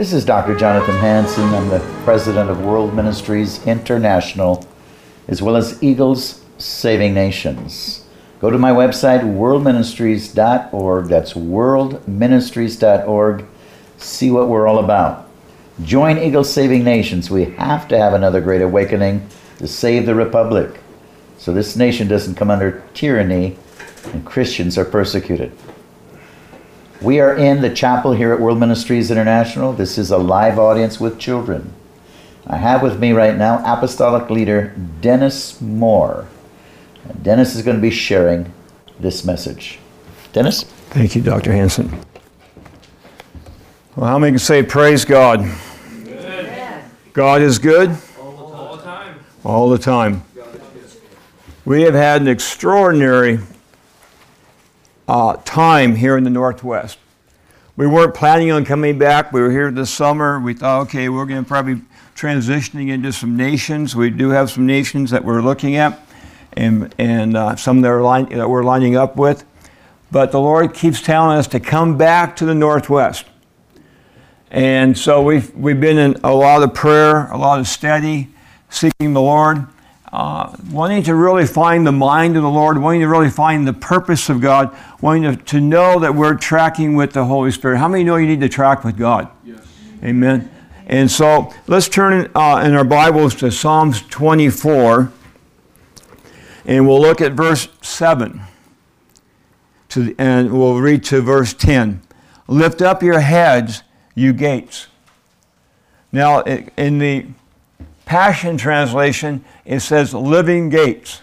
This is Dr. Jonathan Hansen. I'm the president of World Ministries International, as well as Eagles Saving Nations. Go to my website, worldministries.org. That's worldministries.org. See what we're all about. Join Eagles Saving Nations. We have to have another great awakening to save the Republic so this nation doesn't come under tyranny and Christians are persecuted. We are in the chapel here at World Ministries International. This is a live audience with children. I have with me right now Apostolic Leader Dennis Moore. And Dennis is going to be sharing this message. Dennis? Thank you, Dr. Hansen. Well, how many can say praise God? Good. God is good All the time. all the time. We have had an extraordinary uh, time here in the Northwest. We weren't planning on coming back. We were here this summer. We thought, okay, we're going to probably transitioning into some nations. We do have some nations that we're looking at, and and uh, some that, are line, that we're lining up with. But the Lord keeps telling us to come back to the Northwest. And so we've, we've been in a lot of prayer, a lot of study, seeking the Lord, uh, wanting to really find the mind of the Lord, wanting to really find the purpose of God, wanting to, to know that we're tracking with the Holy Spirit. How many know you need to track with God? Yes. Amen. And so let's turn uh, in our Bibles to Psalms 24, and we'll look at verse 7, to, and we'll read to verse 10. Lift up your heads, you gates. Now, in the Passion Translation, it says living gates.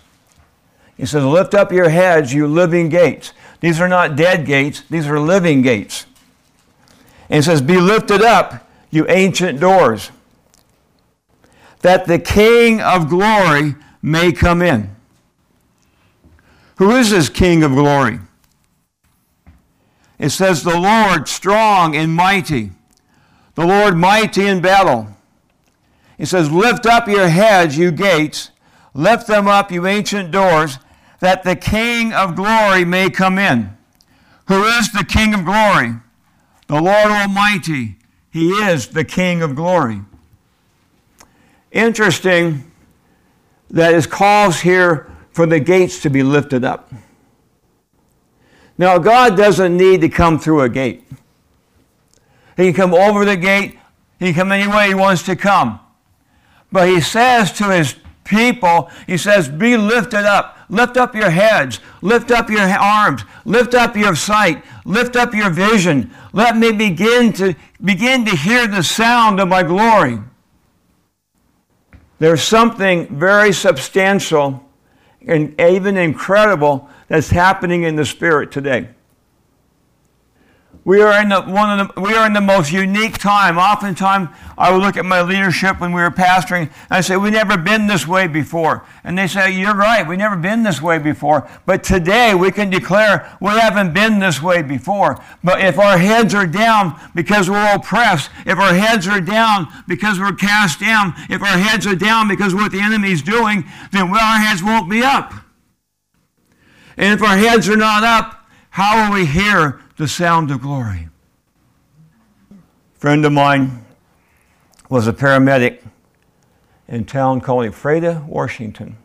He says, Lift up your heads, you living gates. These are not dead gates, these are living gates. And it says, Be lifted up, you ancient doors, that the King of glory may come in. Who is this King of glory? It says, The Lord strong and mighty, the Lord mighty in battle. It says, Lift up your heads, you gates, lift them up, you ancient doors, that the King of glory may come in. Who is the King of glory? The Lord Almighty. He is the King of glory. Interesting that it calls here for the gates to be lifted up. Now, God doesn't need to come through a gate. He can come over the gate, He can come any way He wants to come. But He says to His people, He says, Be lifted up. Lift up your heads. Lift up your arms. Lift up your sight. Lift up your vision. Let me begin to begin to hear the sound of my glory. There's something very substantial and even incredible that's happening in the spirit today. We are in the one of the we are in the most unique time. Oftentimes, I would look at my leadership when we were pastoring, and I say, "We've never been this way before." And they say, "You're right. We've never been this way before." But today, we can declare we haven't been this way before. But if our heads are down because we're oppressed, if our heads are down because we're cast down, if our heads are down because what the enemy's doing, then our heads won't be up. And if our heads are not up, how will we hear the sound of glory? A friend of mine was a paramedic in a town called Ephrata, Washington.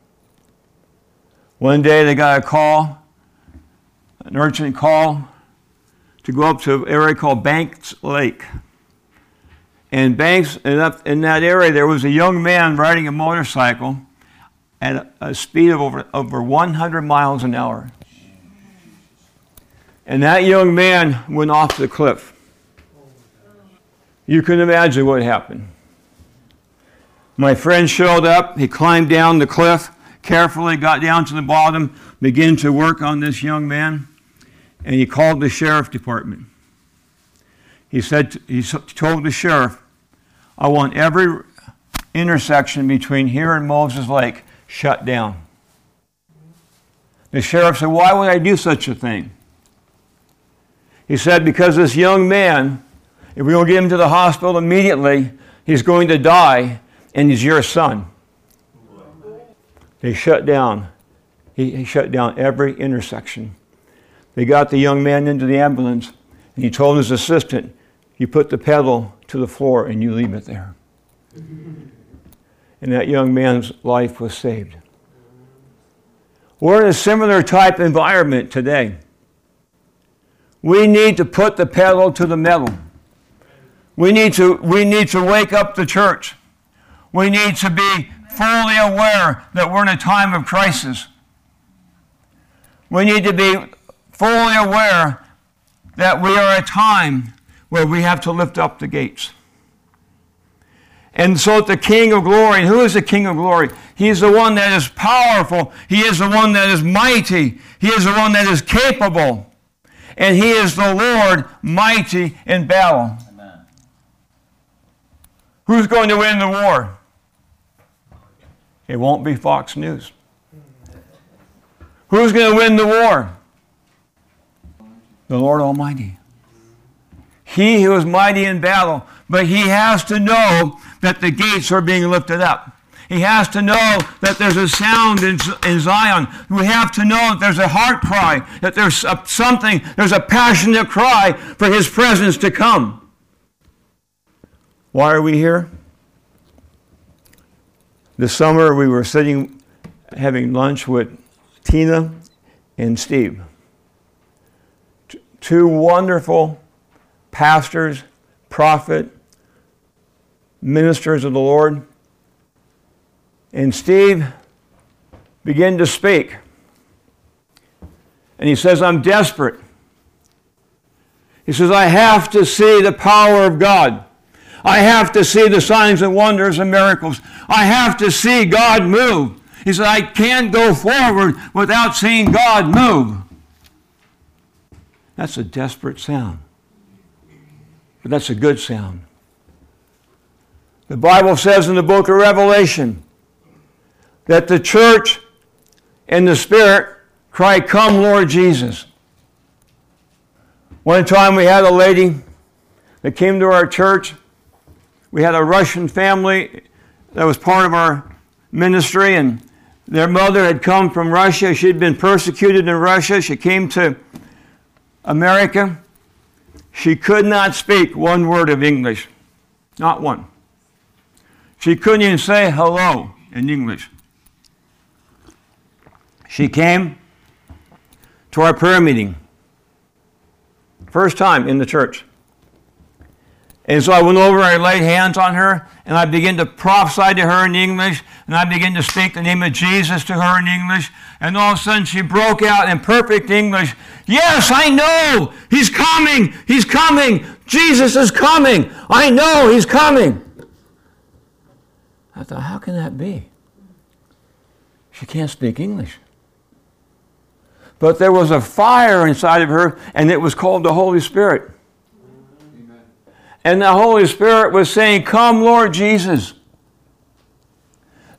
One day they got a call, an urgent call, to go up to an area called Banks Lake. And Banks, and up in that area, there was a young man riding a motorcycle at a speed of over, over 100 miles an hour. And that young man went off the cliff. You can imagine what happened. My friend showed up. He climbed down the cliff carefully, got down to the bottom, began to work on this young man, and he called the sheriff department. He said, he told the sheriff, I want every intersection between here and Moses Lake shut down. The sheriff said, Why would I do such a thing? He said, Because this young man, if we don't get him to the hospital immediately, he's going to die, and he's your son. They shut down. He, he shut down every intersection. They got the young man into the ambulance, and he told his assistant, You put the pedal to the floor and you leave it there. And that young man's life was saved. We're in a similar type environment today. We need to put the pedal to the metal. We need to, we need to wake up the church. We need to be fully aware that we're in a time of crisis. We need to be fully aware that we are a time where we have to lift up the gates. And so the King of glory, who is the King of glory? He is the one that is powerful. He is the one that is mighty. He is the one that is capable. And he is the Lord mighty in battle. Amen. Who's going to win the war? It won't be Fox News. Who's going to win the war? The Lord Almighty. He who is mighty in battle, but he has to know that the gates are being lifted up. He has to know that there's a sound in, in Zion. We have to know that there's a heart cry, that there's a, something, there's a passionate cry for his presence to come. Why are we here? This summer we were sitting having lunch with Tina and Steve. Two wonderful pastors, prophet, ministers of the Lord. And Steve began to speak. And he says, I'm desperate. He says, I have to see the power of God. I have to see the signs and wonders and miracles. I have to see God move. He said, I can't go forward without seeing God move. That's a desperate sound. But that's a good sound. The Bible says in the book of Revelation that the church and the Spirit cry, Come, Lord Jesus. One time we had a lady that came to our church. We had a Russian family that was part of our ministry, and their mother had come from Russia. She had been persecuted in Russia. She came to America. She could not speak one word of English, not one. She couldn't even say hello in English. She came to our prayer meeting, first time in the church. And so I went over, I laid hands on her, and I began to prophesy to her in English, and I began to speak the name of Jesus to her in English. And all of a sudden she broke out in perfect English Yes, I know! He's coming! He's coming! Jesus is coming! I know He's coming! I thought, how can that be? She can't speak English. But there was a fire inside of her, and it was called the Holy Spirit. Amen. And the Holy Spirit was saying, Come, Lord Jesus.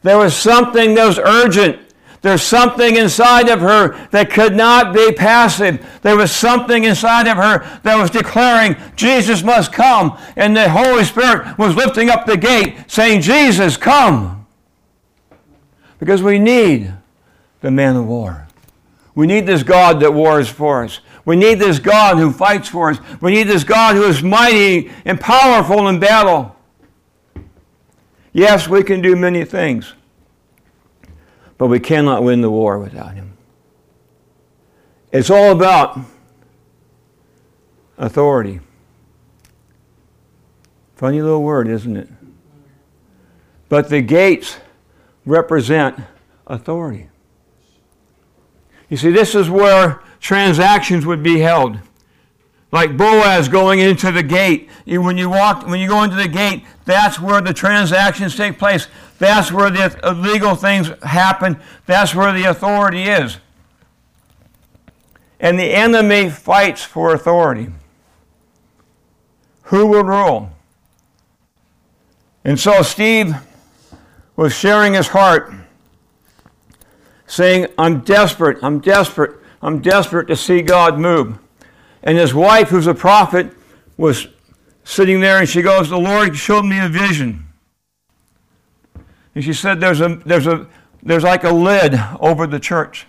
There was something that was urgent. There's something inside of her that could not be passive. There was something inside of her that was declaring, Jesus must come. And the Holy Spirit was lifting up the gate, saying, Jesus, come. Because we need the man of war. We need this God that wars for us. We need this God who fights for us. We need this God who is mighty and powerful in battle. Yes, we can do many things, but we cannot win the war without Him. It's all about authority. Funny little word, isn't it? But the gates represent authority. You see, this is where transactions would be held. Like Boaz going into the gate. When you walk, when you go into the gate, that's where the transactions take place. That's where the legal things happen. That's where the authority is. And the enemy fights for authority. Who will rule? And so Steve was sharing his heart, saying, I'm desperate, I'm desperate. I'm desperate to see God move. And his wife, who's a prophet, was sitting there and she goes, The Lord showed me a vision. And she said, There's, a, there's, a, there's like a lid over the church.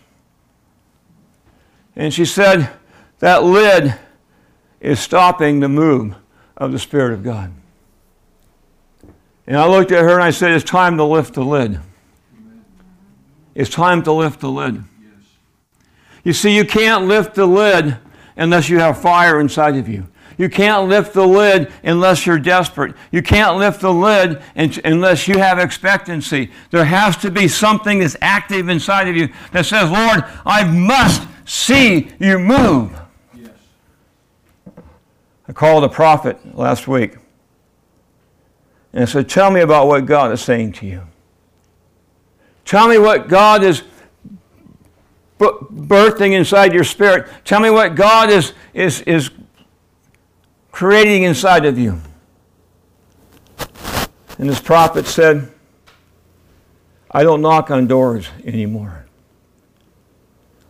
And she said, That lid is stopping the move of the Spirit of God. And I looked at her and I said, It's time to lift the lid. It's time to lift the lid. You see, you can't lift the lid unless you have fire inside of you. You can't lift the lid unless you're desperate. You can't lift the lid unless you have expectancy. There has to be something that's active inside of you that says, Lord, I must see you move. Yes. I called a prophet last week and I said, Tell me about what God is saying to you. Tell me what God is birthing inside your spirit. Tell me what God is, is, is creating inside of you. And this prophet said, I don't knock on doors anymore.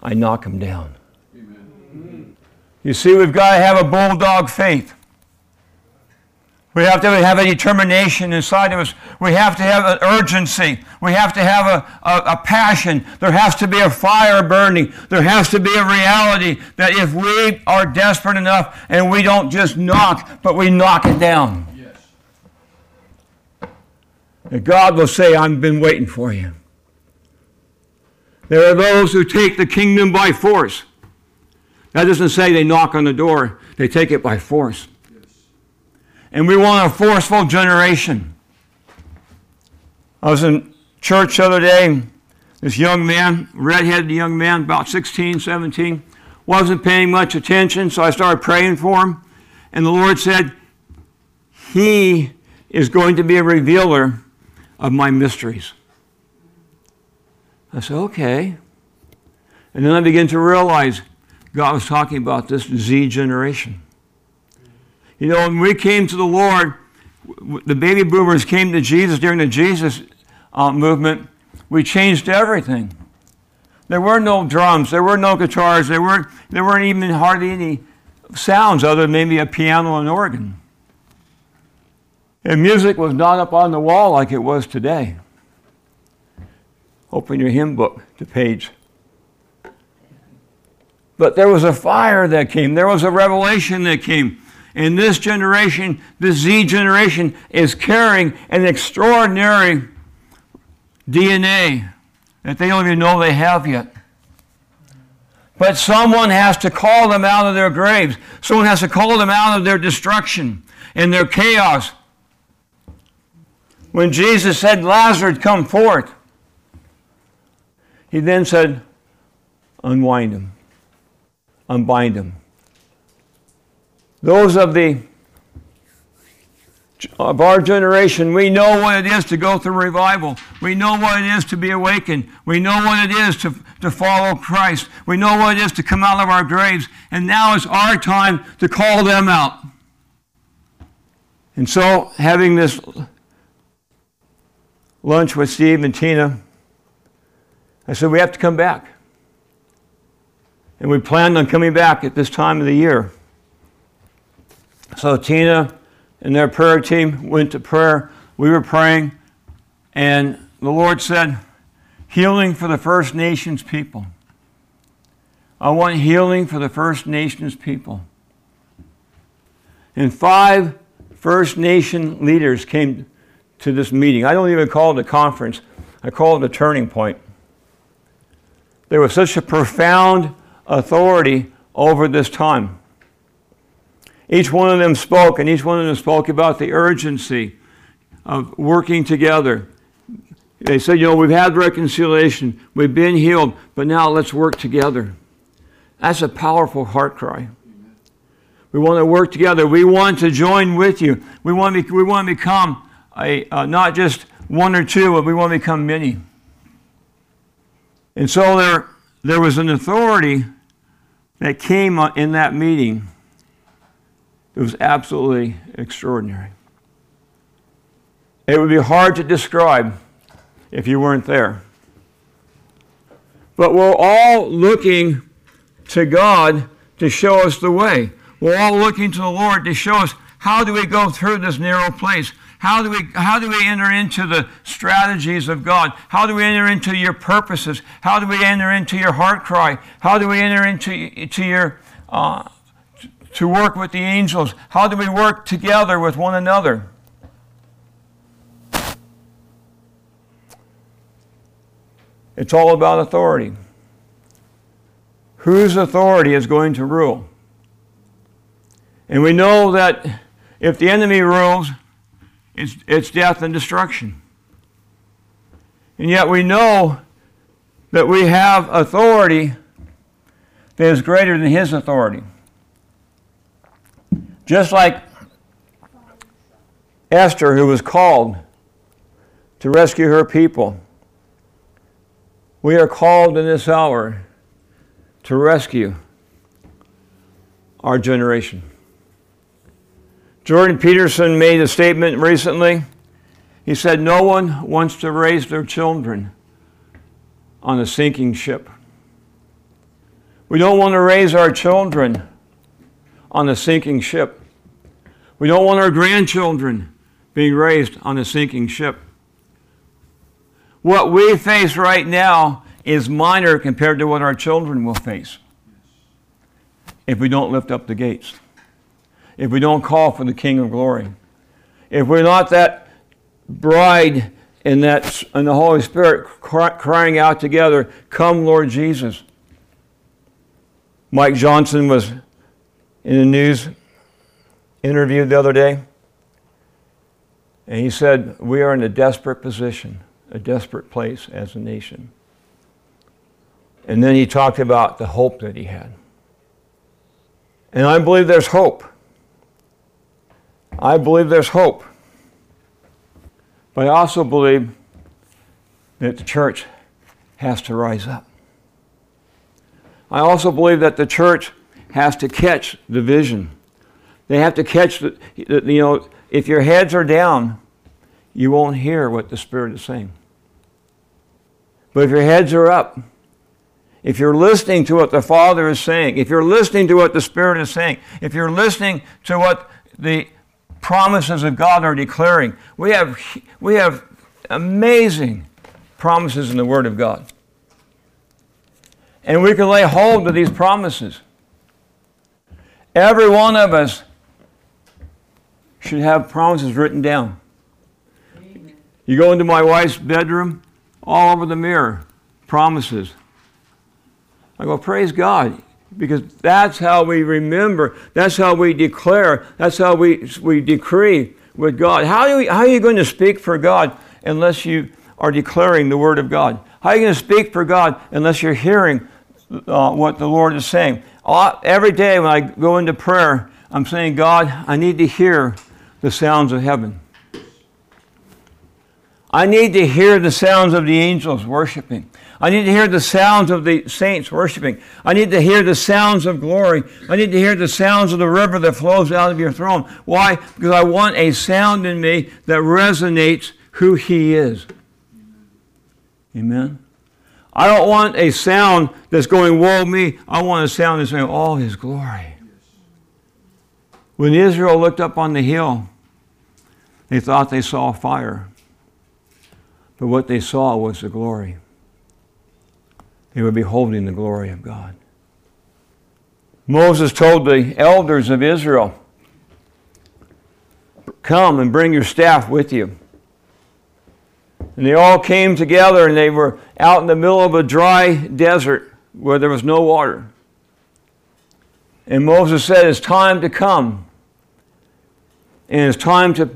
I knock them down. Amen. You see, we've got to have a bulldog faith. We have to have a determination inside of us. We have to have an urgency. We have to have a, a, a, passion. There has to be a fire burning. There has to be a reality that if we are desperate enough and we don't just knock, but we knock it down, yes. that God will say, I've been waiting for you. There are those who take the kingdom by force. That doesn't say they knock on the door, they take it by force and we want a forceful generation. I was in church the other day. This young man, red-headed young man, about 16, 17, wasn't paying much attention, so I started praying for him. And the Lord said, He is going to be a revealer of my mysteries. I said, okay. And then I began to realize God was talking about this Z generation. You know, when we came to the Lord, the baby boomers came to Jesus during the Jesus uh, movement, we changed everything. There were no drums, there were no guitars, there weren't, there weren't even hardly any sounds other than maybe a piano and organ. And music was not up on the wall like it was today. Open your hymn book to page. But there was a fire that came, there was a revelation that came. And this generation, this Z generation, is carrying an extraordinary DNA that they don't even know they have yet. But someone has to call them out of their graves. Someone has to call them out of their destruction and their chaos. When Jesus said, Lazarus, come forth, he then said, Unwind him, unbind him. Those of the of our generation, we know what it is to go through revival. We know what it is to be awakened. We know what it is to, to follow Christ. We know what it is to come out of our graves. And now is our time to call them out. And so, having this lunch with Steve and Tina, I said, we have to come back. And we planned on coming back at this time of the year. So Tina and their prayer team went to prayer. We were praying, and the Lord said, Healing for the First Nations people. I want healing for the First Nations people. And five First Nation leaders came to this meeting. I don't even call it a conference, I call it a turning point. There was such a profound authority over this time. Each one of them spoke, and each one of them spoke about the urgency of working together. They said, You know, we've had reconciliation, we've been healed, but now let's work together. That's a powerful heart cry. We want to work together. We want to join with you. We want to, be, we want to become a, uh, not just one or two, but we want to become many. And so there, there was an authority that came in that meeting it was absolutely extraordinary. It would be hard to describe if you weren't there. But we're all looking to God to show us the way. We're all looking to the Lord to show us how do we go through this narrow place? How do we how do we enter into the strategies of God? How do we enter into your purposes? How do we enter into your heart cry? How do we enter into to your uh, to work with the angels? How do we work together with one another? It's all about authority. Whose authority is going to rule? And we know that if the enemy rules, it's, it's death and destruction. And yet we know that we have authority that is greater than his authority. Just like Esther, who was called to rescue her people, we are called in this hour to rescue our generation. Jordan Peterson made a statement recently. He said, No one wants to raise their children on a sinking ship. We don't want to raise our children on a sinking ship. We don't want our grandchildren being raised on a sinking ship. What we face right now is minor compared to what our children will face if we don't lift up the gates, if we don't call for the King of Glory, if we're not that bride and that and the Holy Spirit crying out together, "Come, Lord Jesus." Mike Johnson was in a news interview the other day, and he said, "We are in a desperate position, a desperate place as a nation." And then he talked about the hope that he had. And I believe there's hope. I believe there's hope. But I also believe that the church has to rise up. I also believe that the church has to catch the vision. They have to catch the, you know, if your heads are down, you won't hear what the Spirit is saying. But if your heads are up, if you're listening to what the Father is saying, if you're listening to what the Spirit is saying, if you're listening to what the promises of God are declaring, we have, we have amazing promises in the Word of God. And we can lay hold of these promises. Every one of us should have promises written down. You go into my wife's bedroom, all over the mirror, promises. I go, praise God, because that's how we remember, that's how we declare, that's how we, we decree with God. How, do we, how are you going to speak for God unless you are declaring the Word of God? How are you going to speak for God unless you're hearing uh, what the Lord is saying? Every day when I go into prayer, I'm saying, God, I need to hear the sounds of heaven. I need to hear the sounds of the angels worshiping. I need to hear the sounds of the saints worshiping. I need to hear the sounds of glory. I need to hear the sounds of the river that flows out of your throne. Why? Because I want a sound in me that resonates who He is. Amen. I don't want a sound that's going, woe me. I want a sound that's saying, all His glory. When Israel looked up on the hill, they thought they saw fire. But what they saw was the glory. They were beholding the glory of God. Moses told the elders of Israel, Come and bring your staff with you. And they all came together and they were out in the middle of a dry desert where there was no water. And Moses said, It's time to come. And it's time to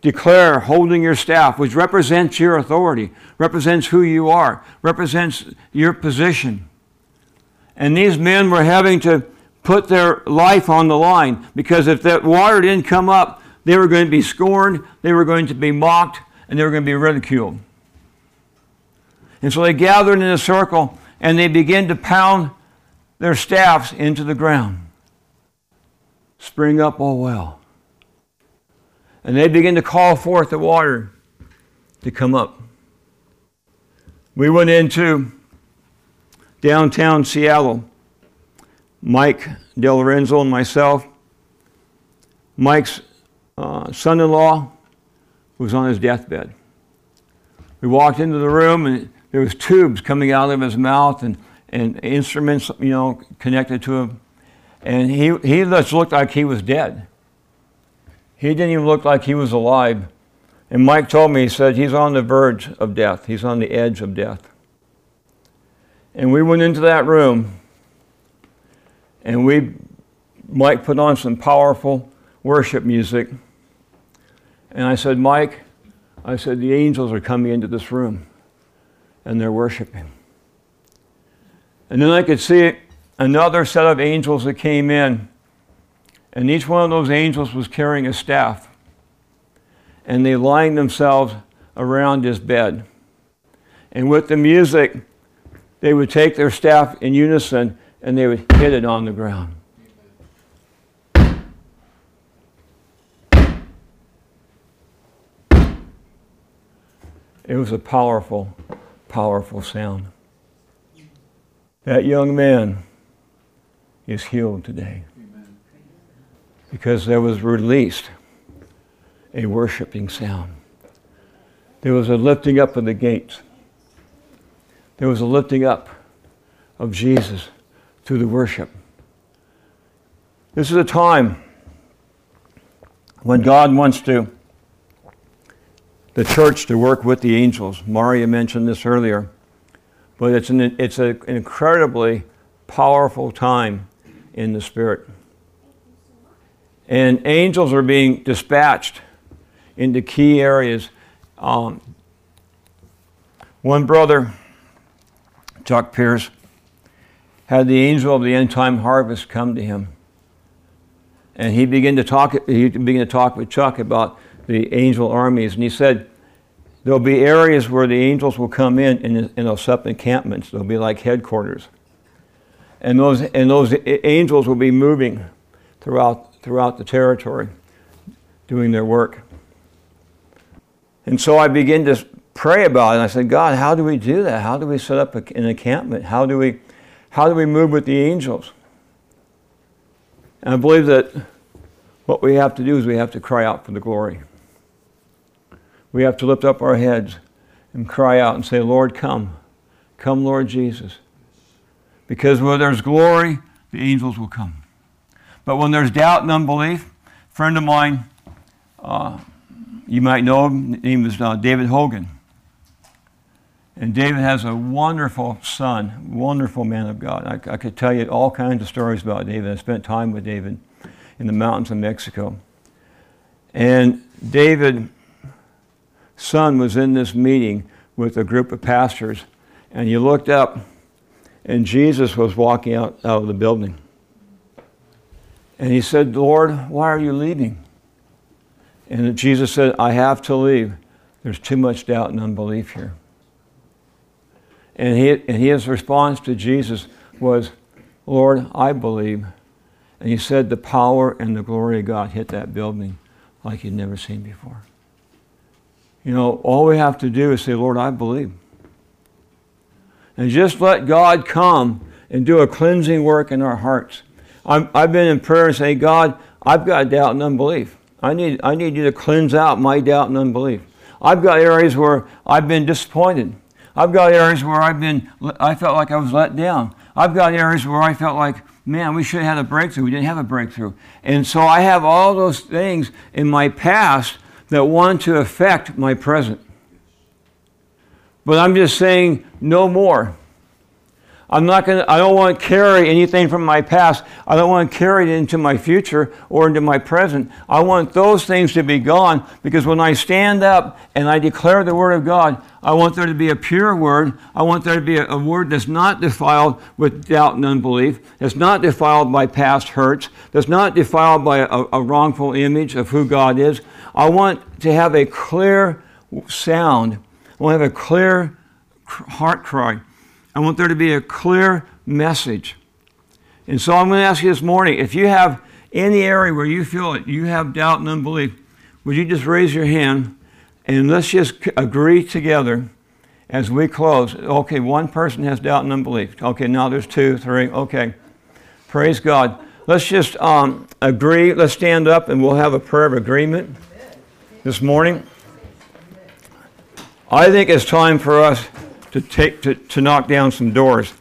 declare holding your staff, which represents your authority, represents who you are, represents your position. And these men were having to put their life on the line because if that water didn't come up, they were going to be scorned, they were going to be mocked, and they were going to be ridiculed. And so they gathered in a circle and they began to pound their staffs into the ground. Spring up, oh well. And they begin to call forth the water to come up. We went into downtown Seattle. Mike DeLorenzo and myself. Mike's uh, son in law was on his deathbed. We walked into the room and there was tubes coming out of his mouth and, and instruments, you know, connected to him. And he, he just looked like he was dead. He didn't even look like he was alive. And Mike told me, he said, he's on the verge of death. He's on the edge of death. And we went into that room and we Mike put on some powerful worship music. And I said, Mike, I said, the angels are coming into this room and they're worshiping. And then I could see another set of angels that came in. And each one of those angels was carrying a staff. And they lined themselves around his bed. And with the music, they would take their staff in unison and they would hit it on the ground. It was a powerful, powerful sound. That young man is healed today because there was released a worshiping sound. There was a lifting up of the gates. There was a lifting up of Jesus through the worship. This is a time when God wants to the church to work with the angels. Maria mentioned this earlier. But it's an, it's an incredibly powerful time in the Spirit. And angels are being dispatched into key areas. Um, one brother, Chuck Pierce, had the angel of the end time harvest come to him. And he began to talk, he began to talk with Chuck about the angel armies. And he said, There'll be areas where the angels will come in and, and they'll set up encampments. They'll be like headquarters. And those, and those angels will be moving throughout, throughout the territory, doing their work. And so I began to pray about it. And I said, God, how do we do that? How do we set up an encampment? How do we, how do we move with the angels? And I believe that what we have to do is we have to cry out for the glory we have to lift up our heads and cry out and say, Lord, come. Come, Lord Jesus. Because where there's glory, the angels will come. But when there's doubt and unbelief, a friend of mine, uh, you might know him, his name is uh, David Hogan. And David has a wonderful son, wonderful man of God. I, I, could tell you all kinds of stories about David. I spent time with David in the mountains of Mexico. And David son was in this meeting with a group of pastors, and he looked up, and Jesus was walking out, out of the building. And he said, Lord, why are you leaving? And Jesus said, I have to leave. There's too much doubt and unbelief here. And, he, and his response to Jesus was, Lord, I believe. And he said, the power and the glory of God hit that building like you'd never seen before. You know, all we have to do is say, Lord, I believe. And just let God come and do a cleansing work in our hearts. i have been in prayer and saying, God, I've got doubt and unbelief. I need, I need you to cleanse out my doubt and unbelief. I've got areas where I've been disappointed. I've got areas where I've been, I felt like I was let down. I've got areas where I felt like, man, we should have had a breakthrough. We didn't have a breakthrough. And so I have all those things in my past that want to affect my present. But I'm just saying no more. I'm not going I don't want to carry anything from my past. I don't want to carry it into my future or into my present. I want those things to be gone because when I stand up and I declare the Word of God, I want there to be a pure word. I want there to be a, a word that's not defiled with doubt and unbelief, that's not defiled by past hurts, that's not defiled by a, a wrongful image of who God is. I want to have a clear sound. I want to have a clear heart cry. I want there to be a clear message. And so I'm going to ask you this morning if you have any area where you feel it, you have doubt and unbelief, would you just raise your hand and let's just agree together as we close. Okay, one person has doubt and unbelief. Okay, now there's two, three. Okay, praise God. Let's just um, agree. Let's stand up and we'll have a prayer of agreement this morning. I think it's time for us to take to, to knock down some doors.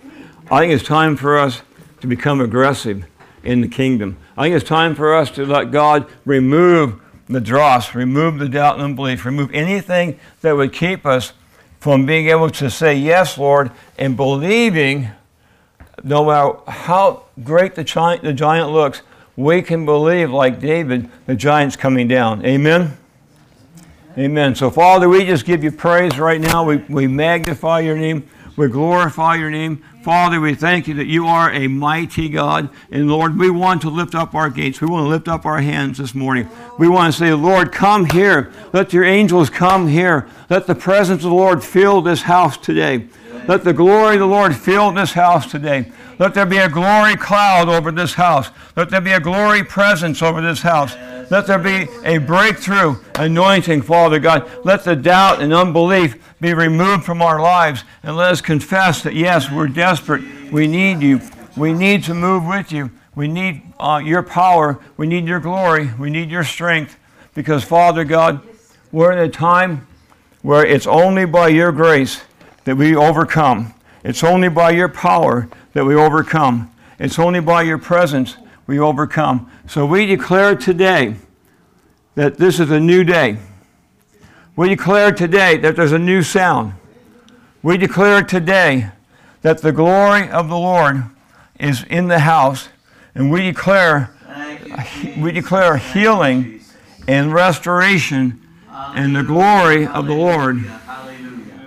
I think it's time for us to become aggressive in the kingdom. I think it's time for us to let God remove the dross, remove the doubt and unbelief, remove anything that would keep us from being able to say yes, Lord, and believing no matter how great the giant, the giant looks, we can believe, like David, the giant's coming down. Amen? Amen. So, Father, we just give you praise right now. We, we magnify your name. We glorify your name. Father, we thank you that you are a mighty God. And Lord, we want to lift up our gates. We want to lift up our hands this morning. We want to say, Lord, come here. Let your angels come here. Let the presence of the Lord fill this house today. Let the glory of the Lord fill this house today. Let there be a glory cloud over this house. Let there be a glory presence over this house. Let there be a breakthrough anointing, Father God. Let the doubt and unbelief be removed from our lives. And let us confess that, yes, we're desperate. We need you. We need to move with you. We need uh, your power. We need your glory. We need your strength. Because, Father God, we're in a time where it's only by your grace that we overcome. It's only by your power that we overcome. It's only by your presence we overcome. So we declare today that this is a new day. We declare today that there's a new sound. We declare today that the glory of the Lord is in the house, and we declare we declare healing and restoration and the glory of the Lord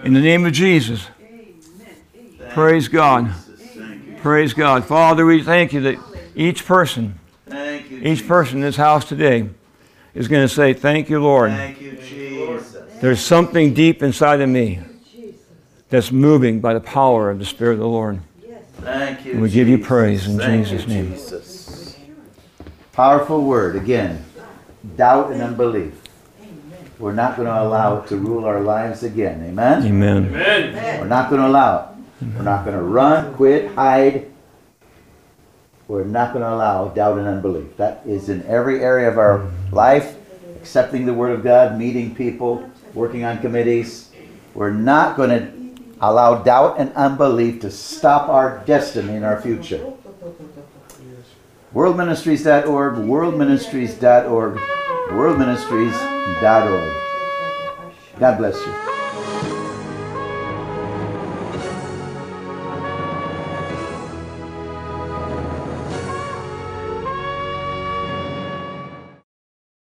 in the name of Jesus. Praise God. Praise God. Father, we thank you that each person, each person in this house today is going to say, Thank you, Lord. Thank you, Jesus. There's something deep inside of me that's moving by the power of the Spirit of the Lord. Thank you. And we give you praise in Thank Jesus' name. Jesus. Powerful word again. Doubt and unbelief. We're not going to allow it to rule our lives again. Amen. Amen. Amen. We're not going to allow it. We're not going to run, quit, hide. We're not going to allow doubt and unbelief. That is in every area of our life, accepting the Word of God, meeting people, working on committees. We're not going to allow doubt and unbelief to stop our destiny and our future. Worldministries.org, worldministries.org, worldministries.org. God bless you.